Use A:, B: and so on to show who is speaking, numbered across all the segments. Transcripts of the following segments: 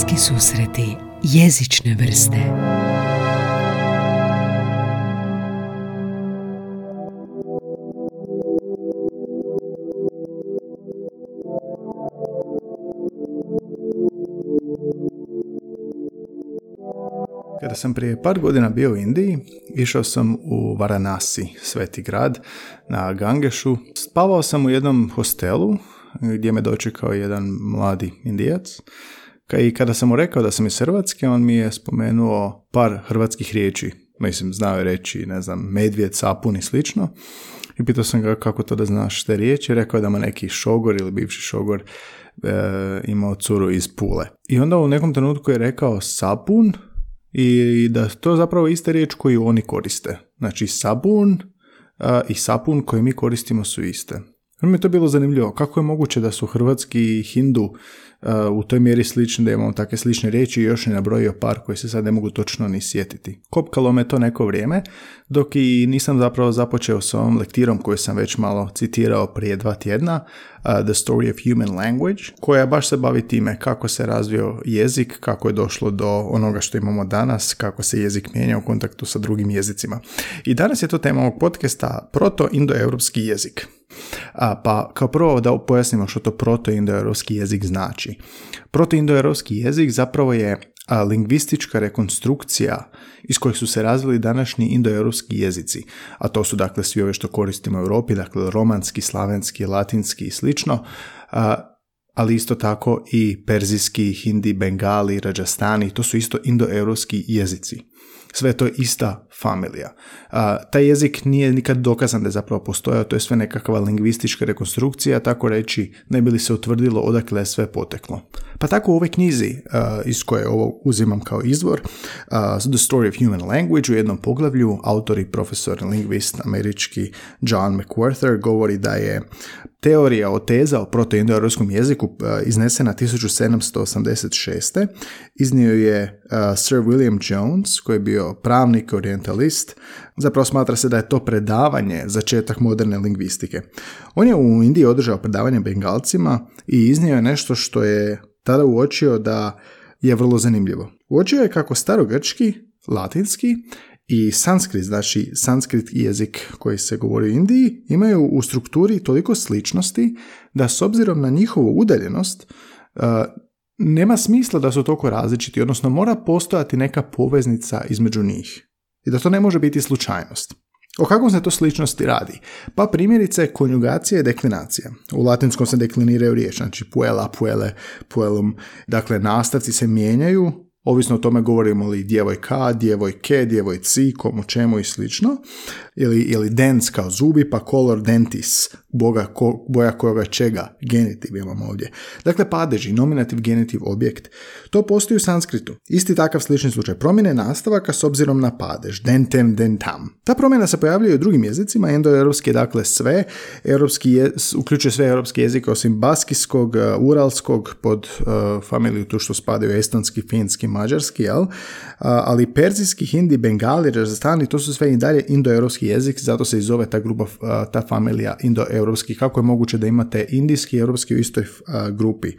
A: Bliski susreti jezične vrste
B: Kada sam prije par godina bio u Indiji, išao sam u Varanasi, sveti grad, na Gangešu. Spavao sam u jednom hostelu gdje me dočekao jedan mladi indijac. I kada sam mu rekao da sam iz Hrvatske, on mi je spomenuo par hrvatskih riječi. Mislim, znao je reći, ne znam, medvjed, sapun i slično. I pitao sam ga kako to da znaš te riječi. Rekao je da ma neki šogor ili bivši šogor e, imao curu iz Pule. I onda u nekom trenutku je rekao sapun i da to zapravo ista riječ koju oni koriste. Znači sabun i sapun koji mi koristimo su iste. Mi je to bilo zanimljivo. Kako je moguće da su hrvatski i hindu u toj mjeri slični, da imamo takve slične riječi i još je nabrojio par koji se sad ne mogu točno ni sjetiti. Kopkalo me to neko vrijeme, dok i nisam zapravo započeo s ovom lektirom koju sam već malo citirao prije dva tjedna, The Story of Human Language, koja baš se bavi time kako se razvio jezik, kako je došlo do onoga što imamo danas, kako se jezik mijenja u kontaktu sa drugim jezicima. I danas je to tema ovog podcasta proto-indoeuropski jezik. A, pa kao prvo da pojasnimo što to proto-indoeuropski jezik znači. Proto-indoeuropski jezik zapravo je a, lingvistička rekonstrukcija iz kojih su se razvili današnji indoeuropski jezici, a to su dakle svi ove što koristimo u Europi, dakle romanski, slavenski, latinski i slično, ali isto tako i perzijski, hindi, bengali, rajastani, to su isto indoeuropski jezici sve to je ista familija. A, taj jezik nije nikad dokazan da je zapravo postojao, to je sve nekakva lingvistička rekonstrukcija, tako reći ne bi li se utvrdilo odakle je sve poteklo. Pa tako u ovoj knjizi iz koje ovo uzimam kao izvor, The Story of Human Language, u jednom poglavlju autor i profesor lingvist američki John McWhorter govori da je teorija o teza o protoindoeuropskom jeziku iznesena 1786. Iznio je Sir William Jones, koji je bio pravnik, orientalist. Zapravo smatra se da je to predavanje začetak moderne lingvistike. On je u Indiji održao predavanje Bengalcima i iznio je nešto što je tada uočio da je vrlo zanimljivo. Uočio je kako starogrčki, latinski i sanskrit, znači sanskrit jezik koji se govori u Indiji, imaju u strukturi toliko sličnosti da s obzirom na njihovu udaljenost nema smisla da su toliko različiti, odnosno mora postojati neka poveznica između njih. I da to ne može biti slučajnost. O kakvom se to sličnosti radi? Pa primjerice konjugacija i deklinacija. U latinskom se dekliniraju riječ, znači puela, puele, puelum. Dakle, nastavci se mijenjaju, ovisno o tome govorimo li djevojka, djevojke, djevojci, komu čemu i slično ili, ili dens kao zubi, pa color dentis, boga, ko, boja koga čega, genitiv imamo ovdje. Dakle, padeži, nominativ, genitiv, objekt. To postoji u sanskritu. Isti takav slični slučaj promjene nastavaka s obzirom na padež, dentem, dentam. Ta promjena se pojavljuje u drugim jezicima, endoeuropski dakle sve, europski je, uključuje sve europske jezike osim baskijskog, uralskog, pod uh, familiju tu što spadaju estonski, finski, mađarski, jel? Ali perzijski, hindi, bengali, razastani, to su sve i dalje indoeuropski jezik, zato se i zove ta grupa, ta familija indoeuropski. Kako je moguće da imate indijski i europski u istoj grupi?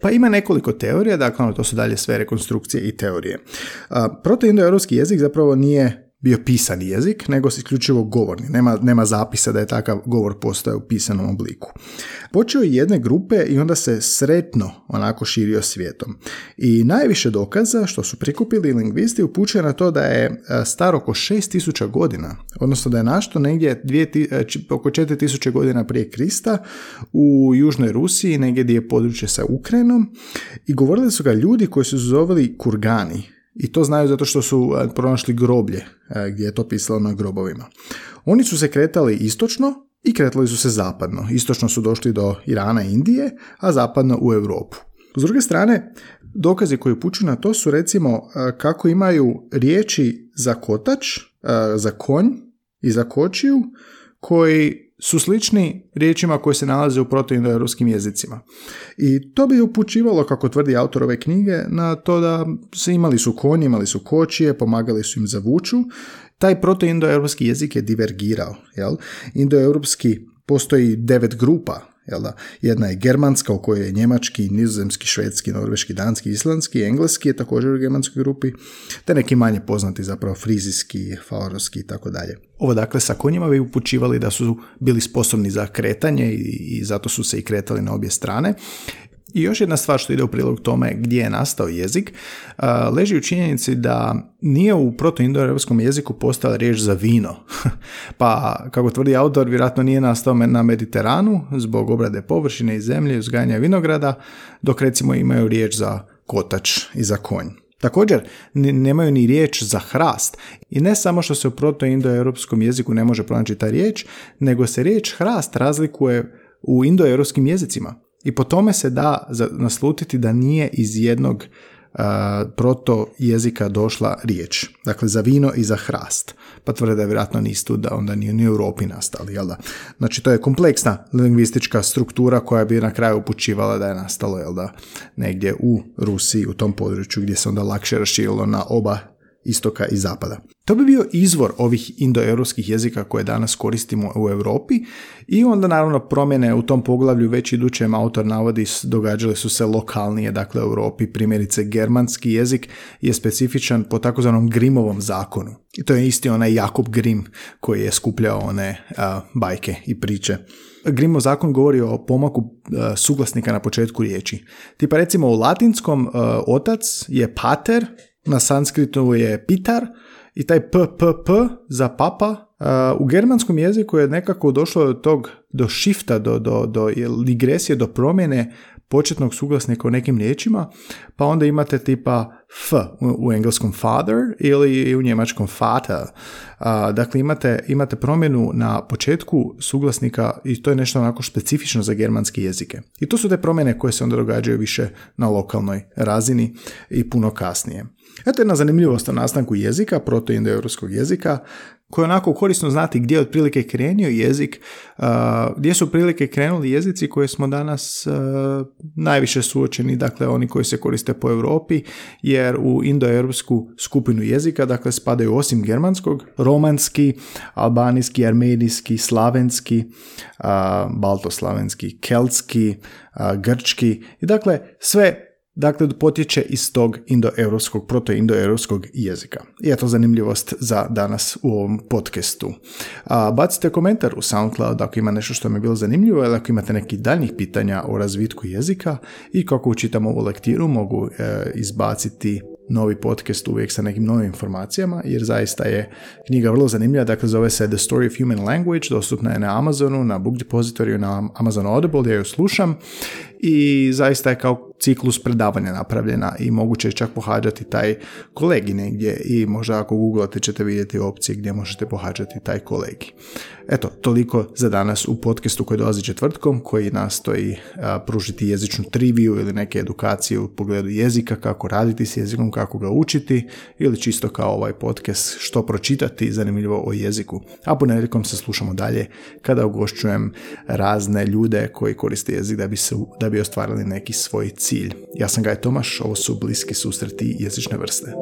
B: Pa ima nekoliko teorija, dakle ono, to su dalje sve rekonstrukcije i teorije. Proto-indoeuropski jezik zapravo nije bio pisani jezik, nego se isključivo govorni. Nema, nema zapisa da je takav govor postao u pisanom obliku. Počeo je jedne grupe i onda se sretno onako širio svijetom. I najviše dokaza što su prikupili lingvisti upućuje na to da je e, star oko 6000 godina, odnosno da je našto negdje dvije, e, oko 4000 godina prije Krista u južnoj Rusiji, negdje gdje je područje sa Ukrajinom i govorili su ga ljudi koji su zoveli kurgani, i to znaju zato što su e, pronašli groblje e, gdje je to pisalo na grobovima. Oni su se kretali istočno i kretali su se zapadno. Istočno su došli do Irana i Indije, a zapadno u Europu. S druge strane, dokazi koji upućuju na to su recimo e, kako imaju riječi za kotač, za konj i za kočiju, koji su slični riječima koje se nalaze u protoindoeuropskim jezicima. I to bi upućivalo, kako tvrdi autor ove knjige, na to da se imali su konji, imali su kočije, pomagali su im za vuču. Taj protoindoeuropski jezik je divergirao. Jel? Indoeuropski postoji devet grupa Jel da? Jedna je germanska u kojoj je njemački, nizozemski, švedski, norveški, danski, islandski, engleski je također u germanskoj grupi, te neki manje poznati zapravo frizijski, farovski i tako dalje. Ovo dakle sa konjima bi upućivali da su bili sposobni za kretanje i zato su se i kretali na obje strane i još jedna stvar što ide u prilog tome gdje je nastao jezik, leži u činjenici da nije u protoindoeuropskom jeziku postala riječ za vino. pa, kako tvrdi autor, vjerojatno nije nastao na Mediteranu zbog obrade površine i zemlje i uzgajanja vinograda, dok recimo imaju riječ za kotač i za konj. Također, nemaju ni riječ za hrast. I ne samo što se u protoindoeuropskom jeziku ne može pronaći ta riječ, nego se riječ hrast razlikuje u indoeuropskim jezicima. I po tome se da naslutiti da nije iz jednog uh, proto jezika došla riječ. Dakle, za vino i za hrast. Pa tvrde da je vjerojatno nisu da onda ni u Europi nastali, jel da? Znači, to je kompleksna lingvistička struktura koja bi na kraju upućivala da je nastalo, jel da, negdje u Rusiji, u tom području gdje se onda lakše raširilo na oba istoka i zapada. To bi bio izvor ovih indoeuropskih jezika koje danas koristimo u Europi i onda naravno promjene u tom poglavlju već idućem autor navodi događale su se lokalnije, dakle u Europi, primjerice germanski jezik je specifičan po takozvanom Grimovom zakonu. I to je isti onaj Jakob Grim koji je skupljao one bajke i priče. Grimov zakon govori o pomaku suglasnika na početku riječi. Tipa recimo u latinskom otac je pater, na sanskritu je pitar i taj p, p, p za papa u germanskom jeziku je nekako došlo do tog, do shifta, do, do, do digresije, do promjene početnog suglasnika u nekim riječima, pa onda imate tipa f u, engleskom father ili u njemačkom vater. dakle, imate, imate promjenu na početku suglasnika i to je nešto onako specifično za germanske jezike. I to su te promjene koje se onda događaju više na lokalnoj razini i puno kasnije. Eto jedna zanimljivost o nastanku jezika, protoindoeuropskog jezika, koje je onako korisno znati gdje je otprilike krenio jezik, gdje su otprilike krenuli jezici koje smo danas najviše suočeni, dakle oni koji se koriste po Europi, jer u indoeuropsku skupinu jezika, dakle spadaju osim germanskog, romanski, albanijski, armenijski, slavenski, baltoslavenski, keltski, grčki i dakle sve dakle potječe iz tog indoeuropskog, protoindoeuropskog jezika. I eto zanimljivost za danas u ovom podcastu. A, bacite komentar u SoundCloud ako ima nešto što mi je bilo zanimljivo ili ako imate nekih daljnjih pitanja o razvitku jezika i kako učitam ovu lektiru mogu e, izbaciti novi podcast uvijek sa nekim novim informacijama, jer zaista je knjiga vrlo zanimljiva, dakle zove se The Story of Human Language, dostupna je na Amazonu, na Book Depository, na Amazon Audible, ja ju slušam i zaista je kao ciklus predavanja napravljena i moguće je čak pohađati taj kolegi negdje i možda ako googlate ćete vidjeti opcije gdje možete pohađati taj kolegi. Eto, toliko za danas u podcastu koji dolazi četvrtkom, koji nastoji pružiti jezičnu triviju ili neke edukacije u pogledu jezika, kako raditi s jezikom, kako ga učiti ili čisto kao ovaj podcast što pročitati zanimljivo o jeziku. A ponedjeljkom se slušamo dalje kada ugošćujem razne ljude koji koriste jezik da bi, se, da bi ostvarili neki svoj cilj. Ja sam Gaj Tomaš, ovo su bliski susreti jezične vrste.